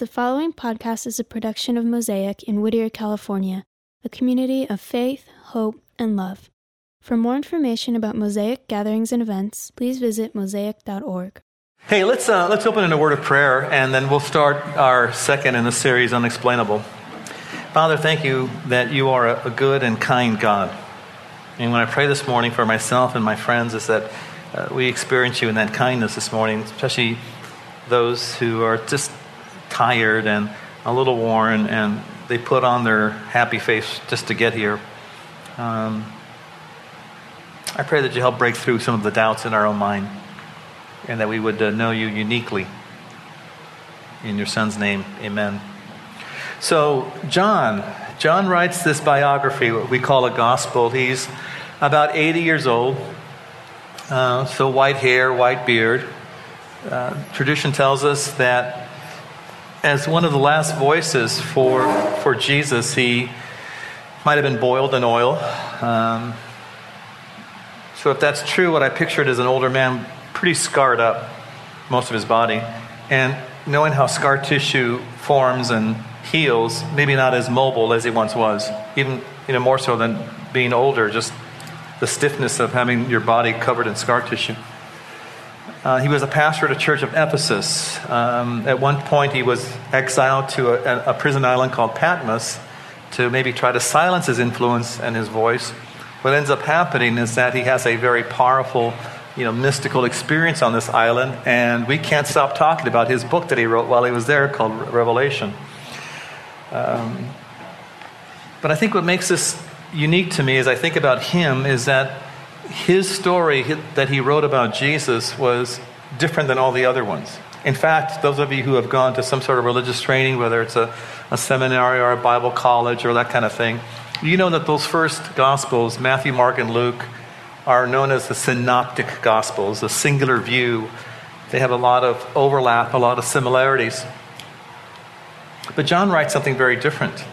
The following podcast is a production of Mosaic in Whittier, California, a community of faith, hope, and love. For more information about Mosaic gatherings and events, please visit mosaic.org. Hey, let's, uh, let's open in a word of prayer, and then we'll start our second in the series, Unexplainable. Father, thank you that you are a, good and kind God. And when I pray this morning for myself and my friends, is that uh, we experience you in that kindness this morning, especially those who are just tired and a little worn, and they put on their happy face just to get here. Um, I pray that you help break through some of the doubts in our own mind, and that we would uh, know you uniquely. In your son's name, amen. So, John, John writes this biography, what we call a gospel. He's about 80 years old, uh, so white hair, white beard. Uh, tradition tells us that as one of the last voices for, for Jesus, he might have been boiled in oil. Um, so, if that's true, what I pictured is an older man, pretty scarred up, most of his body. And knowing how scar tissue forms and heals, maybe not as mobile as he once was, even you know, more so than being older, just the stiffness of having your body covered in scar tissue. Uh, he was a pastor at a church of Ephesus. Um, at one point, he was exiled to a, a, prison island called Patmos to maybe try to silence his influence and his voice. What ends up happening is that he has a very powerful, you know, mystical experience on this island, and we can't stop talking about his book that he wrote while he was there called Revelation. Um, but I think what makes this unique to me as I think about him is that his story that he wrote about Jesus was different than all the other ones. In fact, those of you who have gone to some sort of religious training, whether it's a, a seminary or a Bible college or that kind of thing, you know that those first Gospels, Matthew, Mark, and Luke, are known as the synoptic Gospels, a singular view. They have a lot of overlap, a lot of similarities. But John writes something very different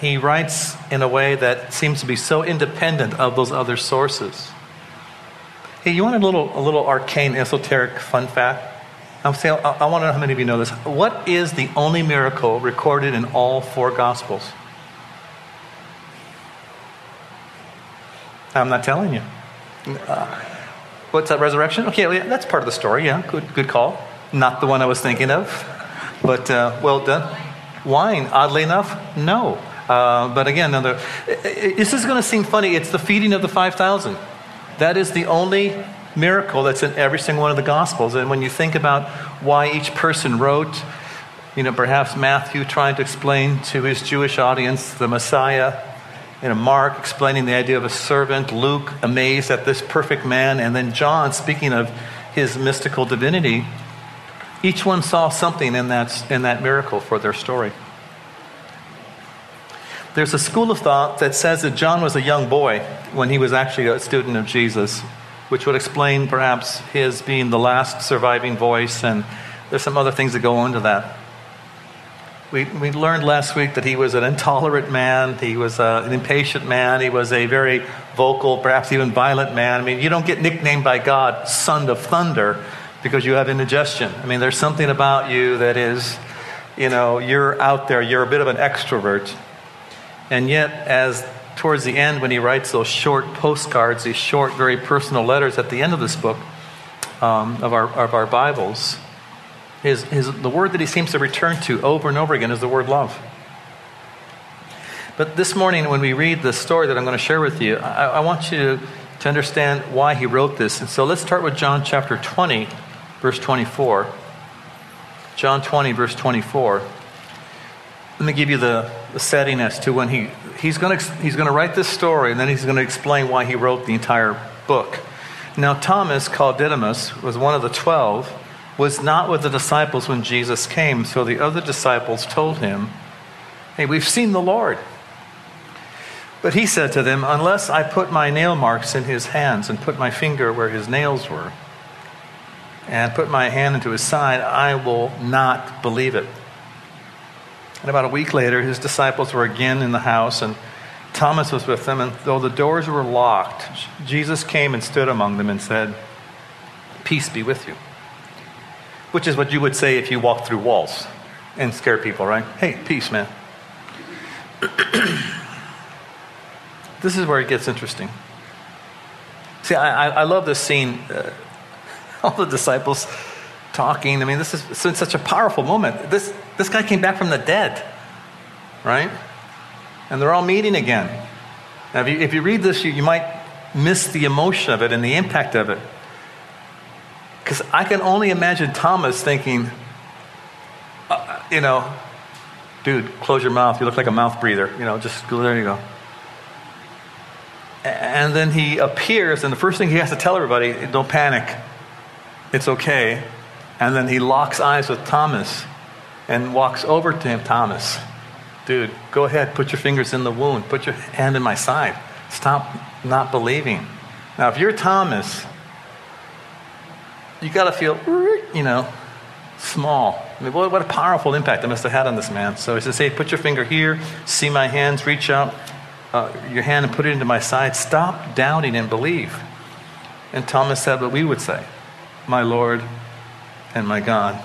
he writes in a way that seems to be so independent of those other sources. Hey, you want a little, a little arcane, esoteric fun fact? I'm saying, I, I want to know how many of you know this. What is the only miracle recorded in all four Gospels? I'm not telling you. Uh, what's that resurrection? Okay, that's part of the story. Yeah, good, good call. Not the one I was thinking of, but uh, well done. Wine, oddly enough, no. Uh, but again, another, this is going to seem funny. It's the feeding of the 5,000. That is the only miracle that's in every single one of the Gospels. And when you think about why each person wrote, you know, perhaps Matthew trying to explain to his Jewish audience the Messiah, you know, Mark explaining the idea of a servant, Luke amazed at this perfect man, and then John speaking of his mystical divinity, each one saw something in that, in that miracle for their story. There's a school of thought that says that John was a young boy when he was actually a student of Jesus, which would explain perhaps his being the last surviving voice, and there's some other things that go into that. We, we learned last week that he was an intolerant man, he was a, uh, an impatient man, he was a very vocal, perhaps even violent man. I mean, you don't get nicknamed by God Son of Thunder because you have indigestion. I mean, there's something about you that is, you know, you're out there, you're a bit of an extrovert. And yet, as towards the end, when he writes those short postcards, these short, very personal letters at the end of this book um, of, our, of our Bibles, his, his, the word that he seems to return to over and over again is the word love. But this morning, when we read the story that I'm going to share with you, I, I want you to, to understand why he wrote this. And so let's start with John chapter 20, verse 24. John 20, verse 24. Let me give you the, the setting as to when he, he's going to he's going to write this story and then he's going to explain why he wrote the entire book. Now, Thomas, called Didymus, was one of the twelve, was not with the disciples when Jesus came. So the other disciples told him, Hey, we've seen the Lord. But he said to them, Unless I put my nail marks in his hands and put my finger where his nails were, and put my hand into his side, I will not believe it. And about a week later, his disciples were again in the house, and Thomas was with them. And though the doors were locked, Jesus came and stood among them and said, Peace be with you. Which is what you would say if you walked through walls. and scare people, right? Hey, peace, man. this is where it gets interesting. See, I, I love this scene. Uh, all the disciples talking. I mean, this is such a powerful moment. This, this guy came back from the dead, right? And they're all meeting again. Now, if you, if you read this, you, you might miss the emotion of it and the impact of it. Because I can only imagine Thomas thinking, uh, you know, dude, close your mouth. You look like a mouth breather. You know, just there you go. And then he appears, and the first thing he has to tell everybody don't panic. It's okay. And then he locks eyes with Thomas and walks over to him. Thomas, dude, go ahead, put your fingers in the wound, put your hand in my side. Stop not believing. Now, if you're Thomas, you got to feel, you know, small. I mean, what, what, a powerful impact it must have had on this man. So he says, hey, put your finger here, see my hands, reach out uh, your hand and put it into my side. Stop doubting and believe. And Thomas said what we would say, my Lord and my God.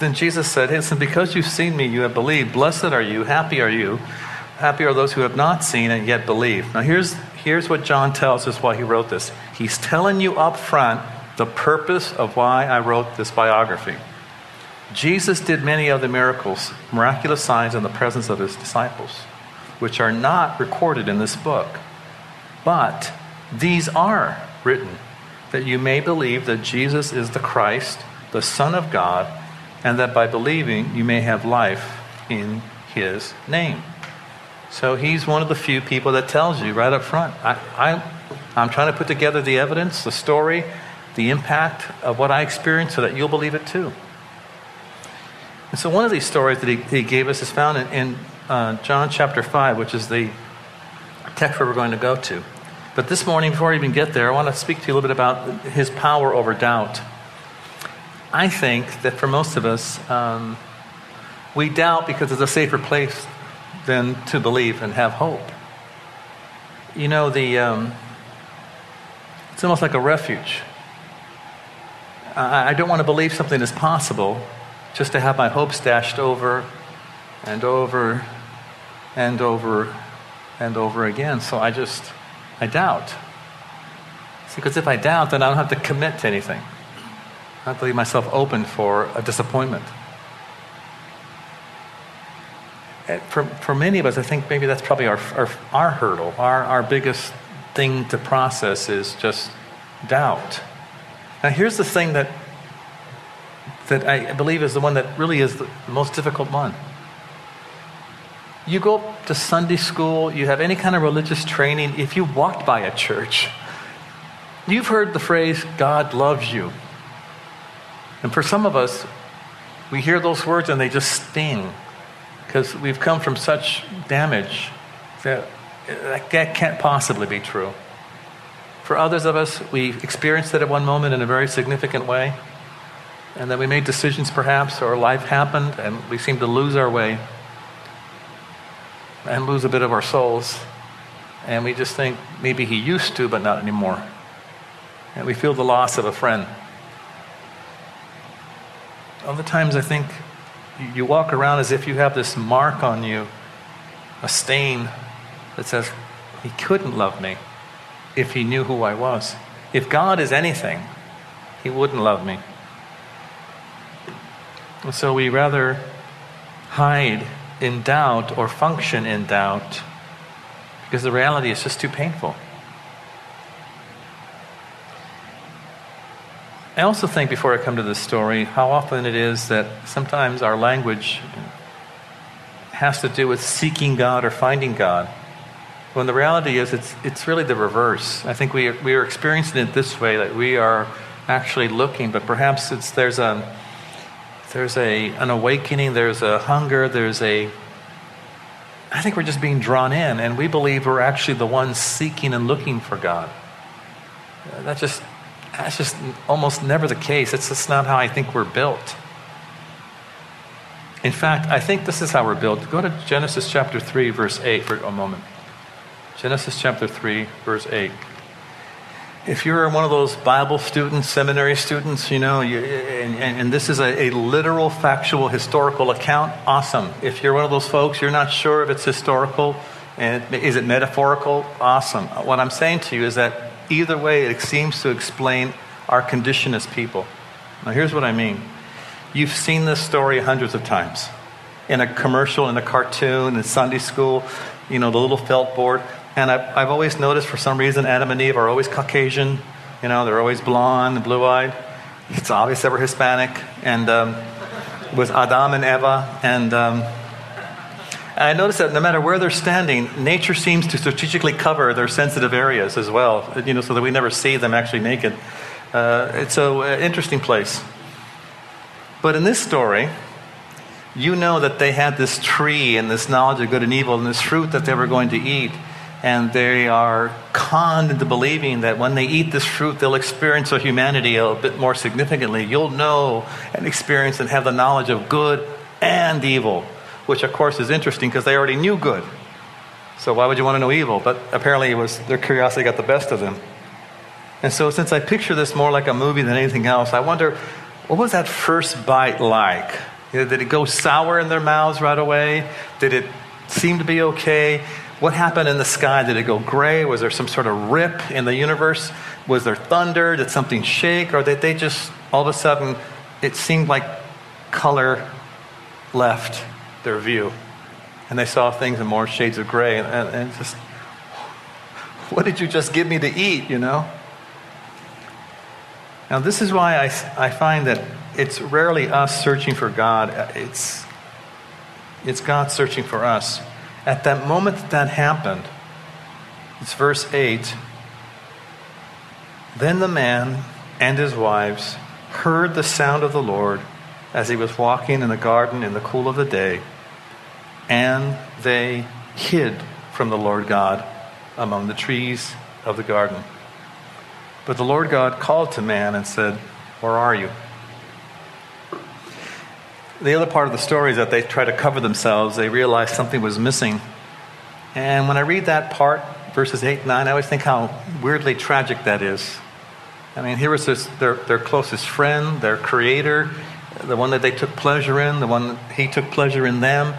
Then Jesus said, hey, listen, because you've seen me, you have believed. Blessed are you, happy are you. Happy are those who have not seen and yet believe. Now, here's, here's what John tells us why he wrote this. He's telling you up front the purpose of why I wrote this biography. Jesus did many other miracles, miraculous signs in the presence of his disciples, which are not recorded in this book. But these are written that you may believe that Jesus is the Christ, the Son of God, and that by believing you may have life in his name. So he's one of the few people that tells you right up front. I, I, I'm trying to put together the evidence, the story, the impact of what I experienced so that you'll believe it too. And so one of these stories that he, he gave us is found in, in uh, John chapter 5, which is the text where we're going to go to. But this morning, before I even get there, I want to speak to you a little bit about his power over doubt. I think that for most of us, um, we doubt because it's a safer place than to believe and have hope. You know, the, um, it's almost like a refuge. I, I don't want to believe something is possible just to have my hopes dashed over and over and over and over again. So I just, I doubt. See, Because if I doubt, then I don't have to commit to anything. I have to leave myself open for a disappointment. For, for many of us, I think maybe that's probably our, our, our hurdle. Our, our biggest thing to process is just doubt. Now, here's the thing that, that I believe is the one that really is the most difficult one. You go to Sunday school, you have any kind of religious training, if you walked by a church, you've heard the phrase, God loves you. And for some of us, we hear those words and they just sting because we've come from such damage that that can't possibly be true. For others of us, we experienced it at one moment in a very significant way, and then we made decisions perhaps, or life happened, and we seem to lose our way and lose a bit of our souls. And we just think maybe he used to, but not anymore. And we feel the loss of a friend. Other times, I think you walk around as if you have this mark on you, a stain that says, He couldn't love me if He knew who I was. If God is anything, He wouldn't love me. And so we rather hide in doubt or function in doubt because the reality is just too painful. I also think, before I come to this story, how often it is that sometimes our language has to do with seeking God or finding God. When the reality is, it's, it's really the reverse. I think we are, we are experiencing it this way that we are actually looking, but perhaps it's, there's, a, there's a, an awakening, there's a hunger, there's a. I think we're just being drawn in, and we believe we're actually the ones seeking and looking for God. That just that's just almost never the case. It's just not how I think we're built. In fact, I think this is how we're built. Go to Genesis chapter 3, verse 8 for a moment. Genesis chapter 3, verse 8. if you're one of those Bible students, seminary students, you know, you, and, and, this is a, a, literal, factual, historical account, awesome. If you're one of those folks, you're not sure if it's historical and is it metaphorical, awesome. What I'm saying to you is that either way, it seems to explain our condition as people. Now, here's what I mean. You've seen this story hundreds of times in a commercial, in a cartoon, in Sunday school, you know, the little felt board. And I've, I've always noticed for some reason Adam and Eve are always Caucasian. You know, they're always blonde, blue eyed. It's obvious they were Hispanic. And um, with Adam and Eva. And, um, I noticed that no matter where they're standing, nature seems to strategically cover their sensitive areas as well, you know, so that we never see them actually naked. Uh, it's an interesting place. But in this story, you know that they had this tree and this knowledge of good and evil and this fruit that they were going to eat and they are conned into believing that when they eat this fruit, they'll experience their humanity a bit more significantly. You'll know and experience and have the knowledge of good and evil, which of course is interesting because they already knew good. So why would you want to know evil? But apparently it was their curiosity got the best of them. And so since I picture this more like a movie than anything else, I wonder what was that first bite like? Did it go sour in their mouths right away? Did it seem to be okay? What happened in the sky? Did it go gray? Was there some sort of rip in the universe? Was there thunder? Did something shake? Or did they just, all of a sudden, it seemed like color left their view? And they saw things in more shades of gray. And, and, and just, what did you just give me to eat, you know? Now, this is why I, I find that it's rarely us searching for God, it's, it's God searching for us. At that moment that that happened, it's verse 8. Then the man and his wives heard the sound of the Lord as he was walking in the garden in the cool of the day, and they hid from the Lord God among the trees of the garden. But the Lord God called to man and said, Where are you? the other part of the story is that they try to cover themselves. They realize something was missing. And when I read that part, verses 8 and 9, I always think how weirdly tragic that is. I mean, here was this, their, their closest friend, their creator, the one that they took pleasure in, the one he took pleasure in them.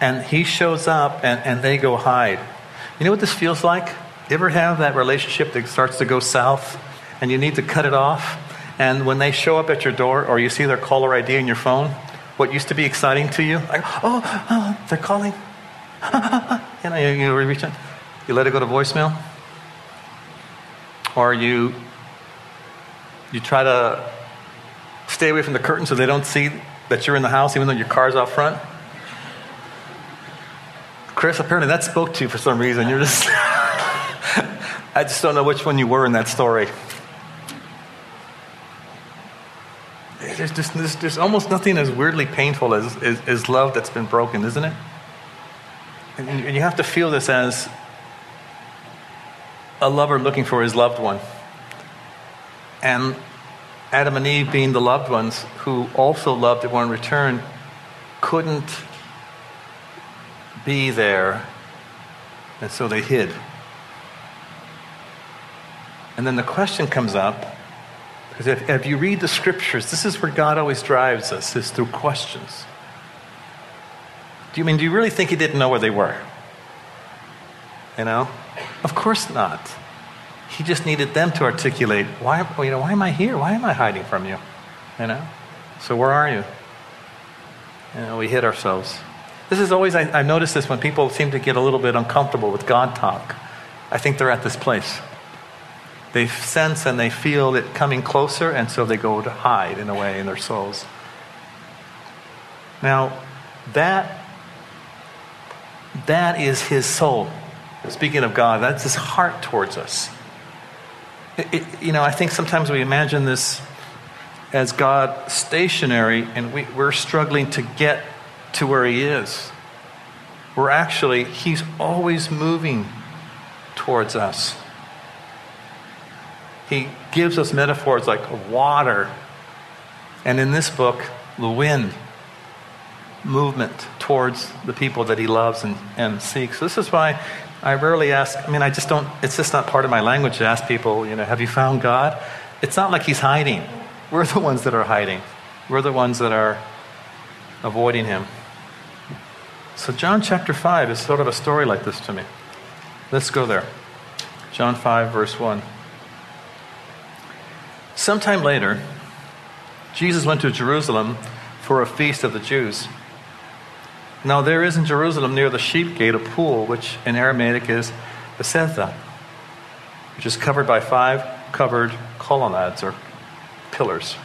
And he shows up and, and they go hide. You know what this feels like? You ever have that relationship that starts to go south and you need to cut it off? And when they show up at your door or you see their caller ID in your phone, what used to be exciting to you, like, oh, oh they're calling. you know, you, you reach out, you let it go to voicemail, or you you try to stay away from the curtain so they don't see that you're in the house, even though your car's out front. Chris, apparently that spoke to you for some reason. You're just, I just don't know which one you were in that story. there's, just, there's, there's almost nothing as weirdly painful as, as, as love that's been broken, isn't it? And, and you have to feel this as a lover looking for his loved one. And Adam and Eve, being the loved ones who also loved it one return, couldn't be there, and so they hid. And then the question comes up because if, if you read the scriptures, this is where God always drives us, is through questions. Do you mean, do you really think he didn't know where they were? You know? Of course not. He just needed them to articulate, why, you know, why am I here? Why am I hiding from you? You know? So where are you? You know, we hid ourselves. This is always, I, I've noticed this when people seem to get a little bit uncomfortable with God talk. I think they're at this place. They sense and they feel it coming closer, and so they go to hide in a way in their souls. Now, that that is his soul. Speaking of God, that's his heart towards us. It, it, you know, I think sometimes we imagine this as God stationary, and we, we're struggling to get to where he is. We're actually, he's always moving towards us. He gives us metaphors like water, and in this book, the wind, movement towards the people that he loves and, and seeks. This is why I rarely ask, I mean, I just don't, it's just not part of my language to ask people, you know, have you found God? It's not like he's hiding. We're the ones that are hiding, we're the ones that are avoiding him. So, John chapter 5 is sort of a story like this to me. Let's go there. John 5, verse 1. Sometime later, Jesus went to Jerusalem for a feast of the Jews. Now, there is in Jerusalem near the sheep gate a pool, which in Aramaic is Bethesda, which is covered by five covered colonnades or pillars.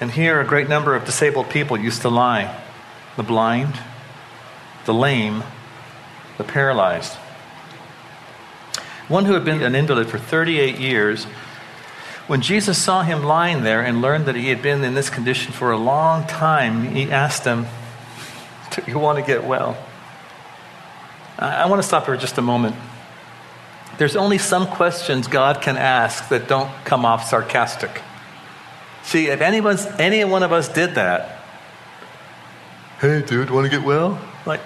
And here a great number of disabled people used to lie the blind, the lame, the paralyzed. One who had been an invalid for 38 years, when Jesus saw him lying there and learned that he had been in this condition for a long time, he asked him, Do you want to get well? I want to stop here just a moment. There's only some questions God can ask that don't come off sarcastic. See, if anyone's, any one of us did that, hey, dude, want to get well? Like,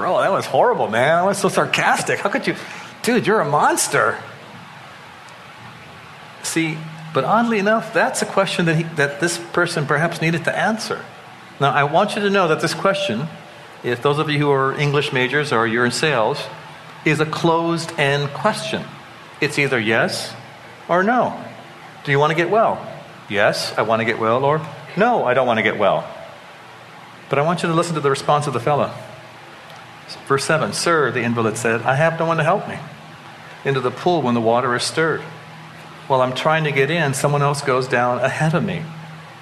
bro, that was horrible, man. I was so sarcastic. How could you? Dude, you're a monster. See, but oddly enough, that's a question that, he, that this person perhaps needed to answer. Now, I want you to know that this question, if those of you who are English majors or you're in sales, is a closed end question. It's either yes or no. Do you want to get well? Yes, I want to get well, or no, I don't want to get well. But I want you to listen to the response of the fellow. Verse 7 Sir, the invalid said, I have no one to help me into the pool when the water is stirred. While I'm trying to get in, someone else goes down ahead of me.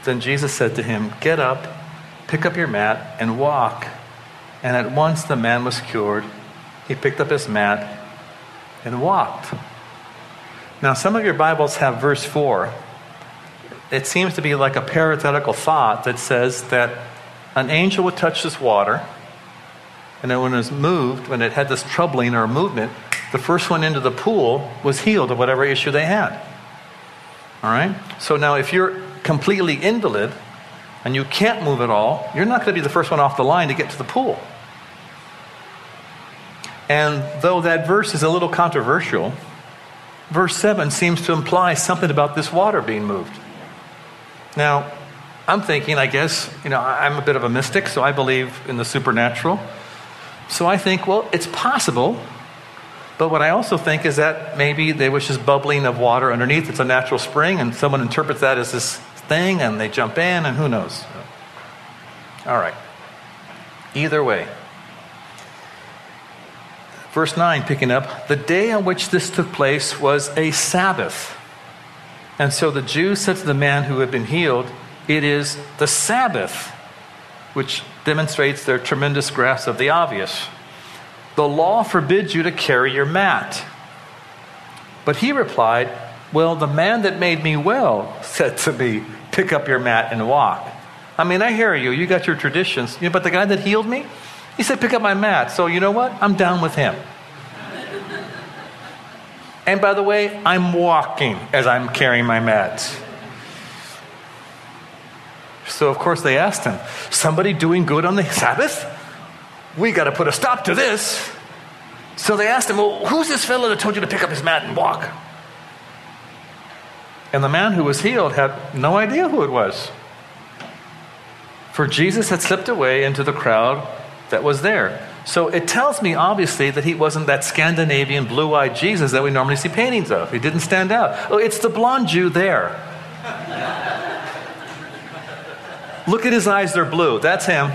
Then Jesus said to him, Get up, pick up your mat, and walk. And at once the man was cured. He picked up his mat and walked. Now, some of your Bibles have verse 4. It seems to be like a parenthetical thought that says that an angel would touch this water and then when it was moved, when it had this troubling or movement, the first one into the pool was healed of whatever issue they had. All right? So now, if you're completely invalid and you can't move at all, you're not going to be the first one off the line to get to the pool. And though that verse is a little controversial, verse 7 seems to imply something about this water being moved. Now, I'm thinking, I guess, you know, I'm a bit of a mystic, so I believe in the supernatural. So I think, well, it's possible. But what I also think is that maybe there was just bubbling of water underneath. It's a natural spring, and someone interprets that as this thing, and they jump in, and who knows? All right. Either way. Verse 9, picking up, the day on which this took place was a Sabbath. And so the Jews said to the man who had been healed, It is the Sabbath which demonstrates their tremendous grasp of the obvious. The law forbids you to carry your mat. But he replied, Well, the man that made me well said to me, Pick up your mat and walk. I mean, I hear you. You got your traditions. But the guy that healed me, he said, Pick up my mat. So you know what? I'm down with him. and by the way, I'm walking as I'm carrying my mat. So, of course, they asked him, Somebody doing good on the Sabbath? We got to put a stop to this. So they asked him, Well, who's this fellow that told you to pick up his mat and walk? And the man who was healed had no idea who it was. For Jesus had slipped away into the crowd that was there. So it tells me, obviously, that he wasn't that Scandinavian blue eyed Jesus that we normally see paintings of. He didn't stand out. Oh, it's the blonde Jew there. Look at his eyes, they're blue. That's him.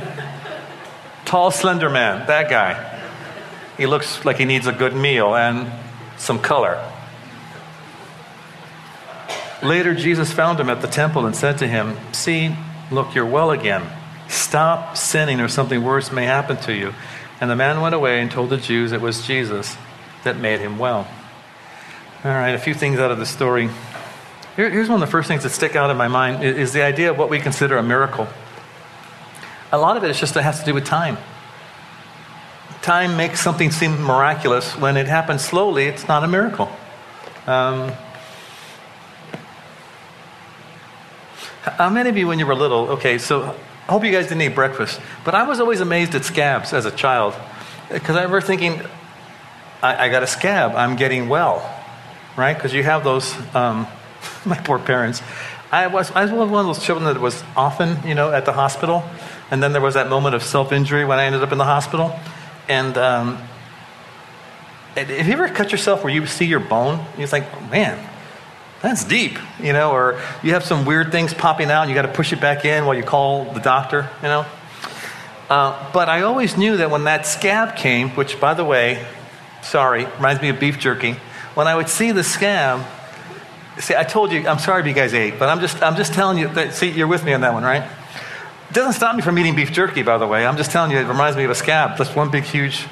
Tall, slender man, that guy. He looks like he needs a good meal and some color. Later, Jesus found him at the temple and said to him, See, look, you're well again. Stop sinning, or something worse may happen to you. And the man went away and told the Jews it was Jesus that made him well. All right, a few things out of the story. Here, here's one of the first things that stick out in my mind is, is the idea of what we consider a miracle. A lot of it is just it has to do with time. Time makes something seem miraculous. When it happens slowly, it's not a miracle. Um, how many of you, when you were little, okay, so I hope you guys didn't eat breakfast, but I was always amazed at scabs as a child. Because I remember thinking, I, I got a scab. I'm getting well, right? Because you have those, um, my poor parents. I was, I was one of those children that was often, you know, at the hospital. And then there was that moment of self injury when I ended up in the hospital. And um, have you ever cut yourself where you see your bone? You're like, man, that's deep, you know, or you have some weird things popping out and you got to push it back in while you call the doctor, you know. Uh, but I always knew that when that scab came, which, by the way, sorry, reminds me of beef jerky. When I would see the scab, see, I told you, I'm sorry if you guys ate, but I'm just, I'm just telling you, that, see, you're with me on that one, right? It doesn't stop me from eating beef jerky, by the way. I'm just telling you, it reminds me of a scab. That's one big, huge.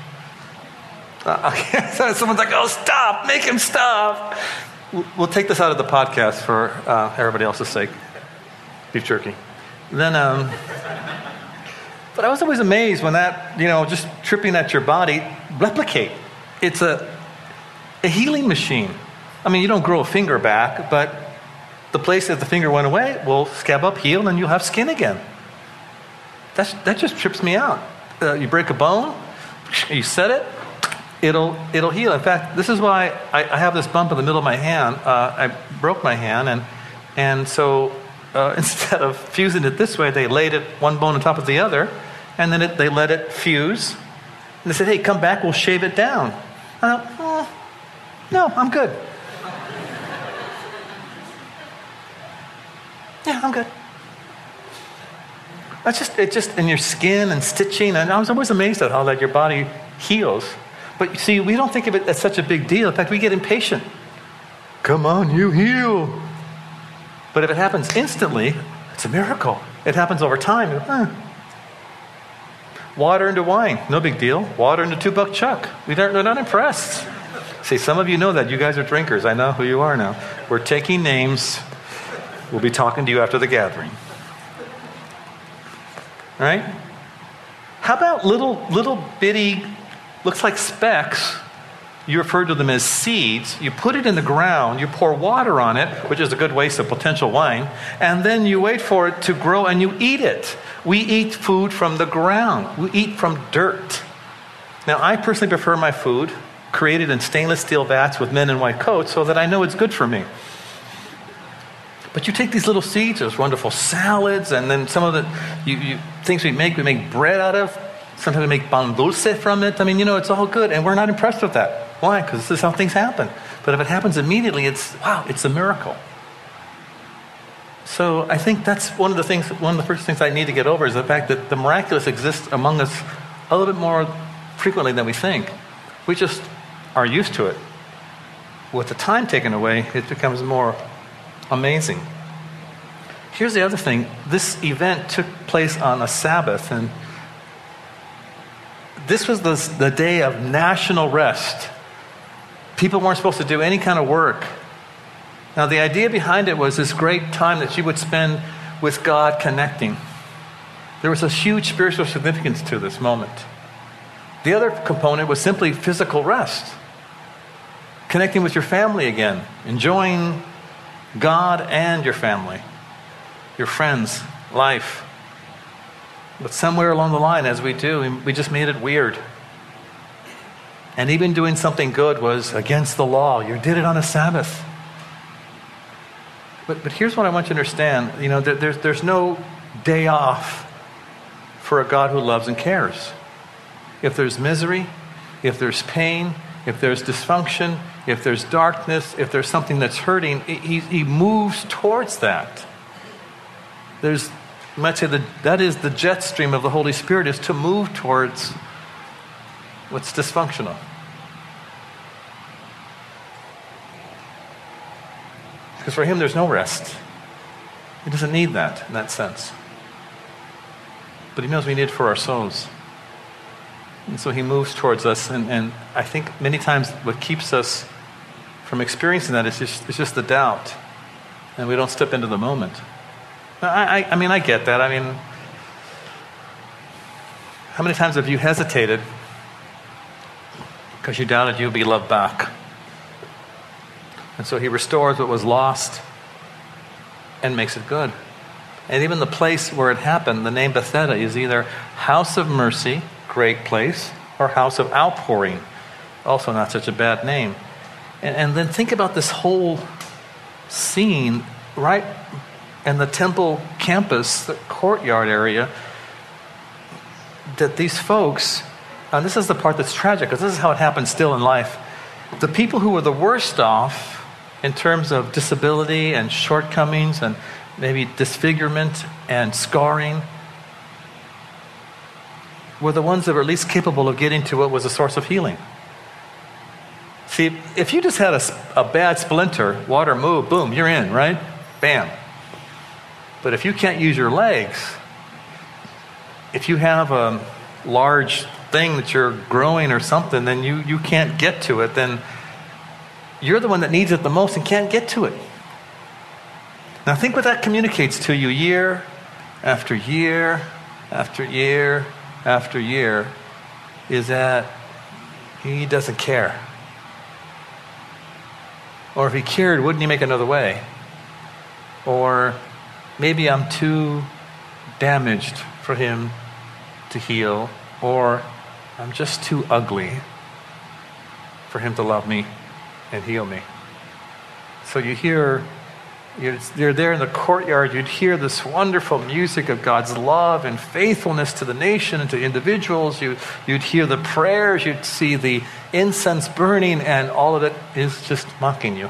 Uh, someone's like, oh, stop, make him stop. We'll take this out of the podcast for uh, everybody else's sake. Beef jerky. Then, um, but I was always amazed when that, you know, just tripping at your body replicate. It's a, a healing machine. I mean, you don't grow a finger back, but the place that the finger went away will scab up, heal, and you'll have skin again. That's, that just trips me out. Uh, you break a bone, you set it, it'll, it'll heal. In fact, this is why I, I have this bump in the middle of my hand. Uh, I broke my hand, and, and so uh, instead of fusing it this way, they laid it one bone on top of the other, and then it, they let it fuse. And they said, hey, come back, we'll shave it down. I thought, oh, no, I'm good. Yeah, I'm good. That's just, it just in your skin and stitching. And I was always amazed at how that your body heals. But you see, we don't think of it as such a big deal. In fact, we get impatient. Come on, you heal. But if it happens instantly, it's a miracle. It happens over time. Huh. Water into wine, no big deal. Water into two buck chuck. We don't, they're not impressed. See, some of you know that. You guys are drinkers. I know who you are now. We're taking names. We'll be talking to you after the gathering. Right? How about little, little bitty, looks like specks you refer to them as seeds. You put it in the ground, you pour water on it, which is a good waste of potential wine, and then you wait for it to grow and you eat it. We eat food from the ground, we eat from dirt. Now, I personally prefer my food created in stainless steel vats with men in white coats so that I know it's good for me. But you take these little seeds, those wonderful salads, and then some of the you, you, things we make, we make bread out of. Sometimes we make pan dulce from it. I mean, you know, it's all good, and we're not impressed with that. Why? Because this is how things happen. But if it happens immediately, it's wow, it's a miracle. So I think that's one of the things, one of the first things I need to get over is the fact that the miraculous exists among us a little bit more frequently than we think. We just are used to it. With the time taken away, it becomes more amazing. Here's the other thing this event took place on a Sabbath, and this was the, the day of national rest. People weren't supposed to do any kind of work. Now, the idea behind it was this great time that you would spend with God connecting. There was a huge spiritual significance to this moment. The other component was simply physical rest, connecting with your family again, enjoying God and your family, your friends, life. But somewhere along the line, as we do, we just made it weird. And even doing something good was against the law. You did it on a Sabbath. But, but here's what I want you to understand you know, there, there's, there's no day off for a God who loves and cares. If there's misery, if there's pain, if there's dysfunction, if there's darkness, if there's something that's hurting, he, he moves towards that. There's, you might say that that is the jet stream of the Holy Spirit is to move towards what's dysfunctional. Because for him, there's no rest. He doesn't need that in that sense. But he knows we need it for our souls. And so he moves towards us. And, and I think many times what keeps us from experiencing that is just, it's just the doubt. And we don't step into the moment. I, I, I mean, I get that. I mean, how many times have you hesitated because you doubted you'd be loved back? And so he restores what was lost and makes it good. And even the place where it happened, the name Bethesda is either house of mercy, great place, or house of outpouring, also not such a bad name. And, and then think about this whole scene right in the temple campus, the courtyard area, that these folks, and this is the part that's tragic, because this is how it happens still in life. The people who were the worst off in terms of disability and shortcomings and maybe disfigurement and scarring were the ones that were least capable of getting to what was a source of healing. See, if you just had a, a bad splinter, water move, boom, you're in, right? Bam. But if you can't use your legs, if you have a large thing that you're growing or something, then you, you can't get to it, then you're the one that needs it the most and can't get to it. Now, think what that communicates to you year after year after year after year is that he doesn't care. Or if he cared, wouldn't he make another way? Or maybe I'm too damaged for him to heal, or I'm just too ugly for him to love me and heal me. So you hear, you're, there in the courtyard, you'd hear this wonderful music of God's love and faithfulness to the nation and to individuals. You, you'd hear the prayers, you'd see the incense burning, and all of it is just mocking you.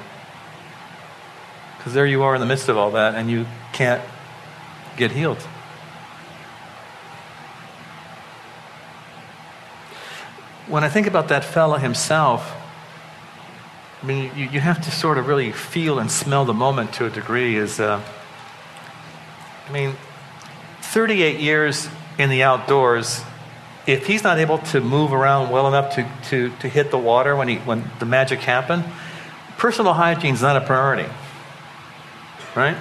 Because there you are in the midst of all that, and you can't get healed. When I think about that fellow himself, I mean, you, you have to sort of really feel and smell the moment to a degree. Is, uh, I mean, 38 years in the outdoors, if he's not able to move around well enough to, to, to hit the water when, he, when the magic happened, personal hygiene is not a priority. Right?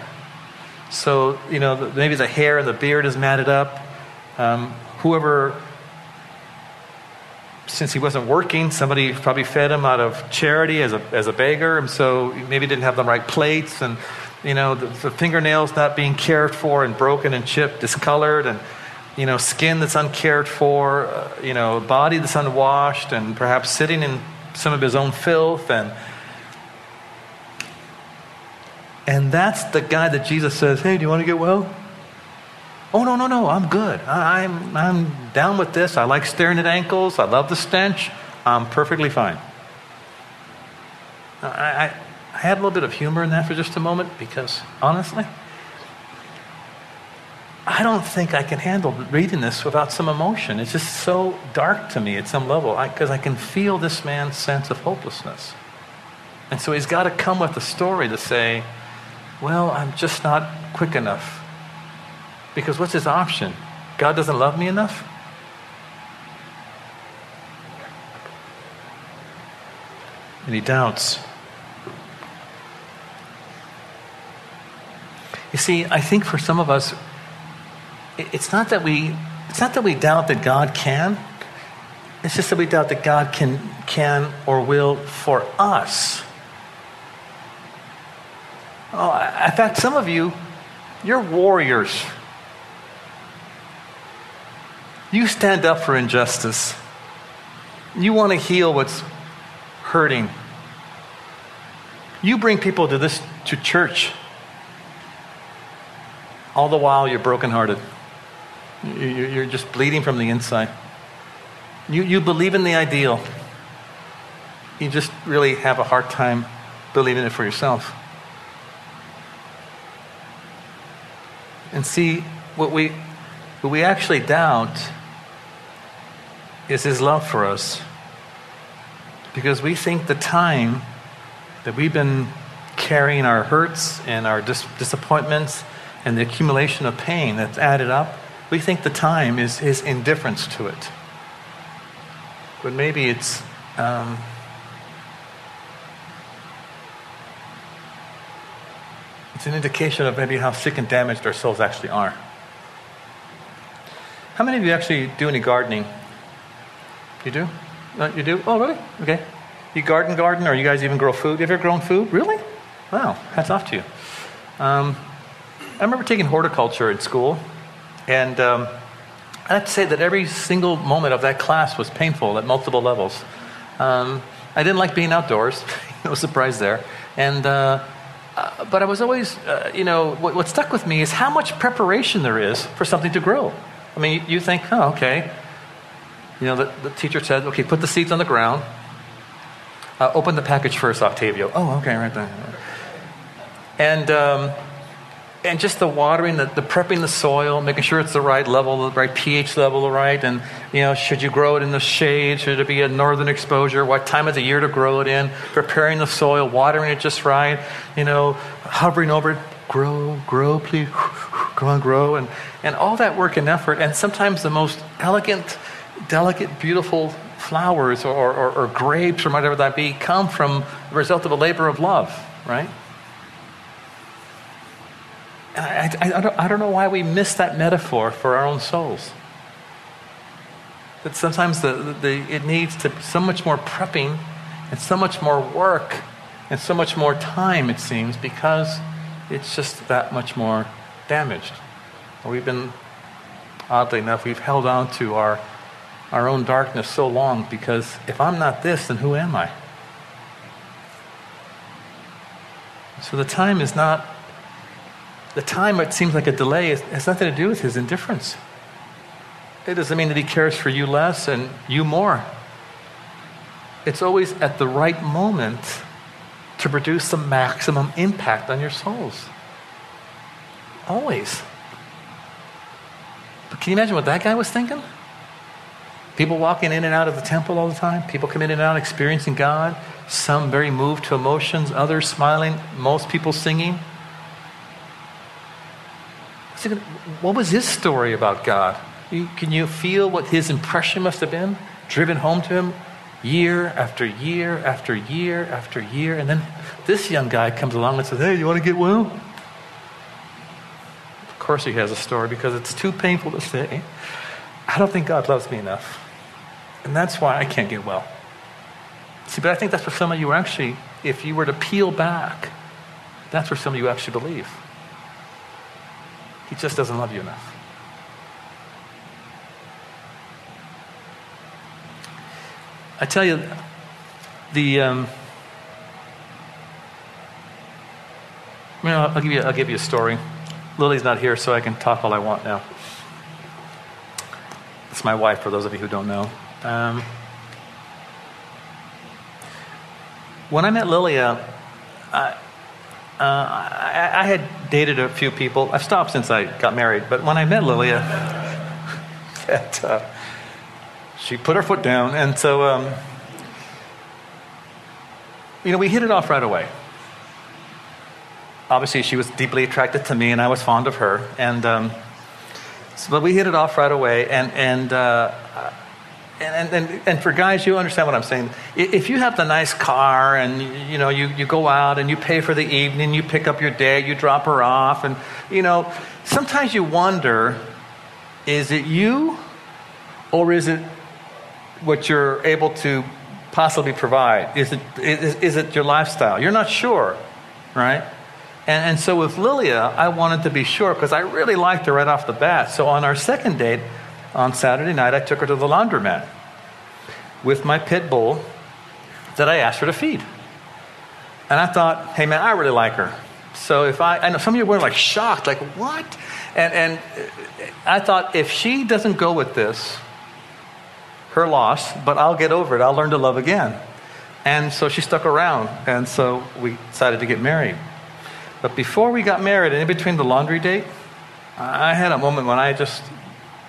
So, you know, maybe the hair and the beard is matted up. Um, whoever since he wasn't working, somebody probably fed him out of charity as a, as a beggar, and so maybe didn't have the right plates, and you know the, the fingernails not being cared for and broken and chipped, discolored, and you know skin that's uncared for, uh, you know body that's unwashed, and perhaps sitting in some of his own filth, and and that's the guy that Jesus says, "Hey, do you want to get well?" Oh, no, no, no, I'm good. I, am I'm, I'm down with this. I like staring at ankles. I love the stench. I'm perfectly fine. I, I, I had a little bit of humor in that for just a moment because, honestly, I don't think I can handle reading this without some emotion. It's just so dark to me at some level because I, I, can feel this man's sense of hopelessness. And so he's got to come with a story to say, well, I'm just not quick enough. Because what's his option? God doesn't love me enough? And he doubts. You see, I think for some of us, it's not that we it's not that we doubt that God can. It's just that we doubt that God can can or will for us. Oh, in fact, some of you, you're warriors you stand up for injustice. You want to heal what's hurting. You bring people to this to church. All the while you're brokenhearted. You're just bleeding from the inside. You, you believe in the ideal. You just really have a hard time believing it for yourself. And see, what we, what we actually doubt is his love for us. Because we think the time that we've been carrying our hurts and our dis- disappointments and the accumulation of pain that's added up, we think the time is his indifference to it. But maybe it's. Um, it's an indication of maybe how sick and damaged our souls actually are. How many of you actually do any gardening? You do? You do? Oh, really? Okay. You garden, garden, or you guys even grow food? Have You ever grown food? Really? Wow, hats off to you. Um, I remember taking horticulture in school, and um, I have to say that every single moment of that class was painful at multiple levels. Um, I didn't like being outdoors. no surprise there. And, uh, uh, but I was always, uh, you know, what, what, stuck with me is how much preparation there is for something to grow. I mean, you think, oh, okay. You know, the, the, teacher said, okay, put the seeds on the ground. Uh, open the package first, Octavio. Oh, okay, right there. And, um, and just the watering, the, the, prepping the soil, making sure it's the right level, the right pH level, right? And, you know, should you grow it in the shade? Should it be a northern exposure? What time of the year to grow it in? Preparing the soil, watering it just right, you know, hovering over it, grow, grow, please, come on, grow. And, and all that work and effort. And sometimes the most elegant, delicate, beautiful flowers or, or, or grapes or whatever that be come from the result of a labor of love, right? I, I, I, don't, I don't know why we miss that metaphor for our own souls. That sometimes the, the, the, it needs to so much more prepping and so much more work and so much more time, it seems, because it's just that much more damaged. We've been, oddly enough, we've held on to our, our own darkness so long because if I'm not this, then who am I? So the time is not the time it seems like a delay has nothing to do with his indifference. It doesn't mean that he cares for you less and you more. It's always at the right moment to produce the maximum impact on your souls. Always. But can you imagine what that guy was thinking? People walking in and out of the temple all the time, people coming in and out experiencing God, some very moved to emotions, others smiling, most people singing. What was his story about God? Can you feel what his impression must have been? Driven home to him year after year after year after year. And then this young guy comes along and says, Hey, you want to get well? Of course, he has a story because it's too painful to say. I don't think God loves me enough. And that's why I can't get well. See, but I think that's what some of you actually, if you were to peel back, that's what some of you actually believe. He just doesn't love you enough. I tell you, the um, you know, I'll give you I'll give you a story. Lily's not here, so I can talk all I want now. It's my wife, for those of you who don't know. Um, when I met Lilia, I, uh, I, I, had dated a few people. I've stopped since I got married, but when I met Lilia, that, uh, she put her foot down, and so um, you know we hit it off right away. Obviously, she was deeply attracted to me, and I was fond of her, and um, so, but we hit it off right away, and and. Uh, and, and, and for guys, you understand what I'm saying. If you have the nice car and you know you, you go out and you pay for the evening, you pick up your date, you drop her off, and you know sometimes you wonder, is it you, or is it what you're able to possibly provide? Is it is, is it your lifestyle? You're not sure, right? And, and so with Lilia, I wanted to be sure because I really liked her right off the bat. So on our second date, on Saturday night, I took her to the laundromat with my pit bull that I asked her to feed. And I thought, hey man, I really like her. So if I, I know some of you were like shocked, like what? And, and I thought, if she doesn't go with this, her loss, but I'll get over it. I'll learn to love again. And so she stuck around. And so we decided to get married. But before we got married, and in between the laundry date, I had a moment when I just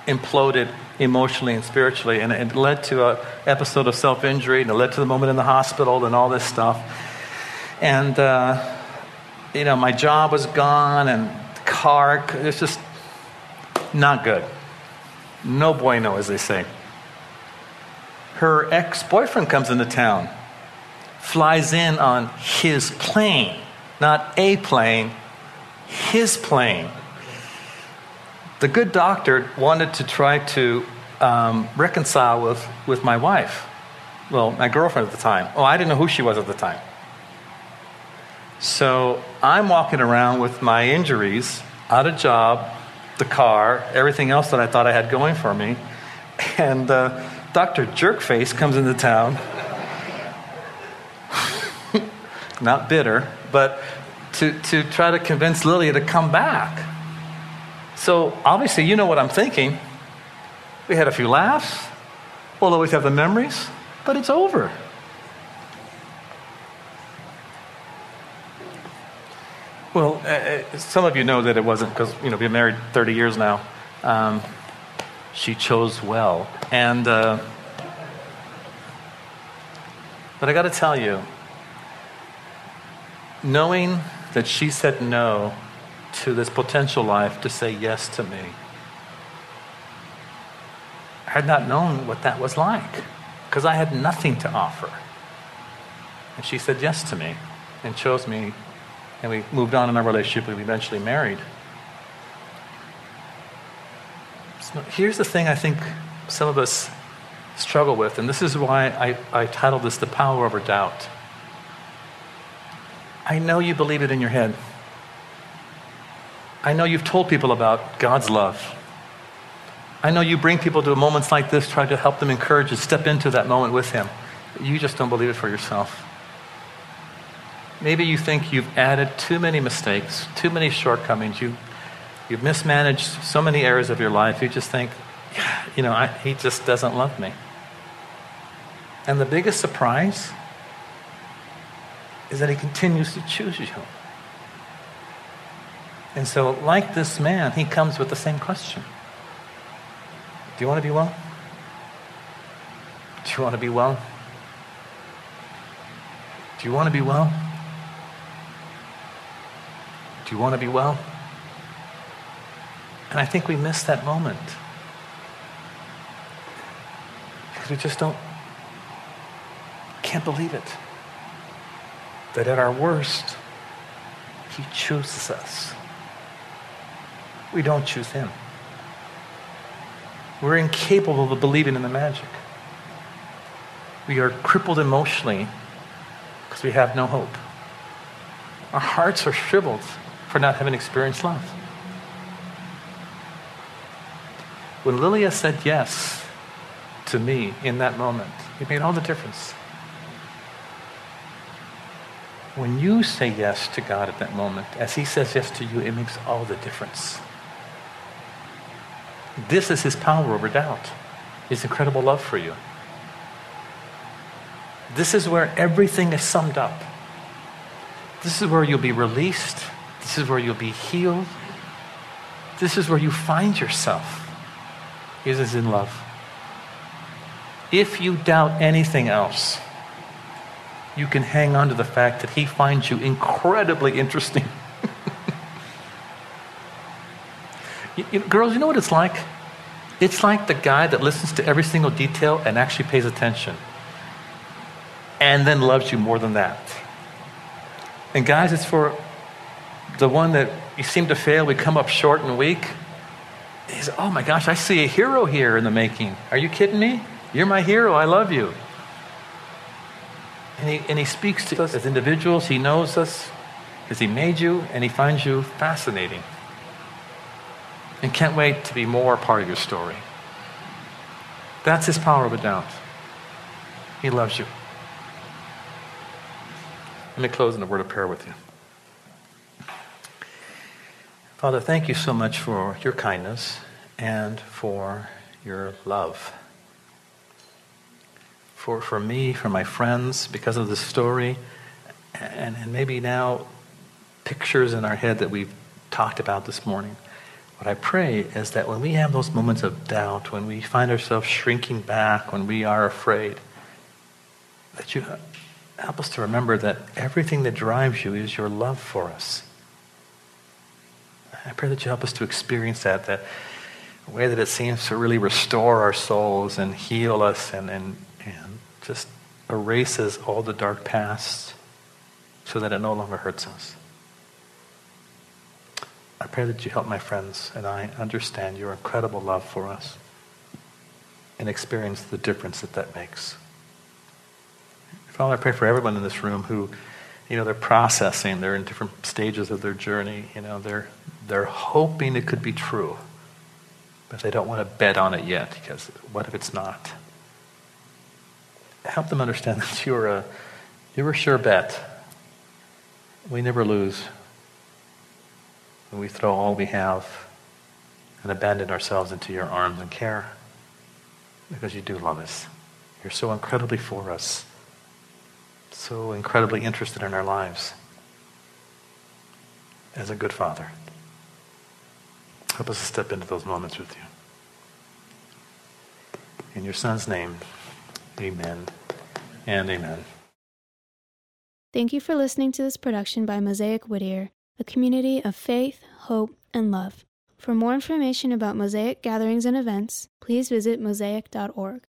imploded emotionally and spiritually. And it led to an episode of self injury, and it led to the moment in the hospital and all this stuff. And, uh, you know, my job was gone, and car, it's just not good. No bueno, as they say. Her ex boyfriend comes into town, flies in on his plane, not a plane, his plane the good doctor wanted to try to um, reconcile with, with my wife. Well, my girlfriend at the time. Oh, I didn't know who she was at the time. So I'm walking around with my injuries, out of job, the car, everything else that I thought I had going for me. And uh, Dr. Jerkface comes into town not bitter, but to, to try to convince Lilia to come back. So obviously, you know what I'm thinking. We had a few laughs. We'll always have the memories, but it's over. Well, uh, uh some of you know that it wasn't because, you know, we've married 30 years now. Um, she chose well. And, uh, but I got to tell you, knowing that she said no to this potential life to say yes to me, I had not known what that was like because I had nothing to offer. And she said yes to me and chose me, and we moved on in our relationship we eventually married. So here's the thing I think some of us struggle with, and this is why I, I titled this The Power Over Doubt. I know you believe it in your head. I know you've told people about God's love. I know you bring people to moments like this, trying to help them encourage and step into that moment with Him. You just don't believe it for yourself. Maybe you think you've added too many mistakes, too many shortcomings. You, you've mismanaged so many areas of your life. You just think, you know, I, He just doesn't love me. And the biggest surprise is that He continues to choose you. And so, like this man, he comes with the same question Do you want to be well? Do you want to be well? Do you want to be well? Do you want to be well? And I think we miss that moment. Because we just don't, can't believe it. That at our worst, He chooses us. We don't choose Him. We're incapable of believing in the magic. We are crippled emotionally because we have no hope. Our hearts are shriveled for not having experienced love. When Lilia said yes to me in that moment, it made all the difference. When you say yes to God at that moment, as He says yes to you, it makes all the difference. This is His power over doubt, His incredible love for you. This is where everything is summed up. This is where you'll be released this is where you'll be healed. This is where you find yourself. Is is in love. If you doubt anything else, you can hang on to the fact that he finds you incredibly interesting. you, you, girls, you know what it's like? It's like the guy that listens to every single detail and actually pays attention and then loves you more than that. And guys, it's for the one that you seem to fail, we come up short and weak. He's, oh my gosh, I see a hero here in the making. Are you kidding me? You're my hero. I love you. And he, and he speaks to us as individuals. He knows us because he made you and he finds you fascinating. And can't wait to be more part of your story. That's his power of a doubt. He loves you. Let me close in a word of prayer with you. Father, thank you so much for your kindness and for your love. For, for me, for my friends, because of the story, and, and maybe now pictures in our head that we've talked about this morning. What I pray is that when we have those moments of doubt, when we find ourselves shrinking back, when we are afraid, that you help us to remember that everything that drives you is your love for us. I pray that you help us to experience that, that way that it seems to really restore our souls and heal us and, and, and just erases all the dark past so that it no longer hurts us. I pray that you help my friends and I understand your incredible love for us and experience the difference that that makes. Father, I pray for everyone in this room who you know, they're processing, they're in different stages of their journey, you know, they're, they're hoping it could be true, but they don't want to bet on it yet because what if it's not? Help them understand that you're a, you're a sure bet we never lose. We throw all we have and abandon ourselves into your arms and care because you do love us. You're so incredibly for us, so incredibly interested in our lives as a good father. Help us to step into those moments with you. In your son's name, amen and amen. Thank you for listening to this production by Mosaic Whittier, a community of faith, hope, and love. For more information about Mosaic gatherings and events, please visit mosaic.org.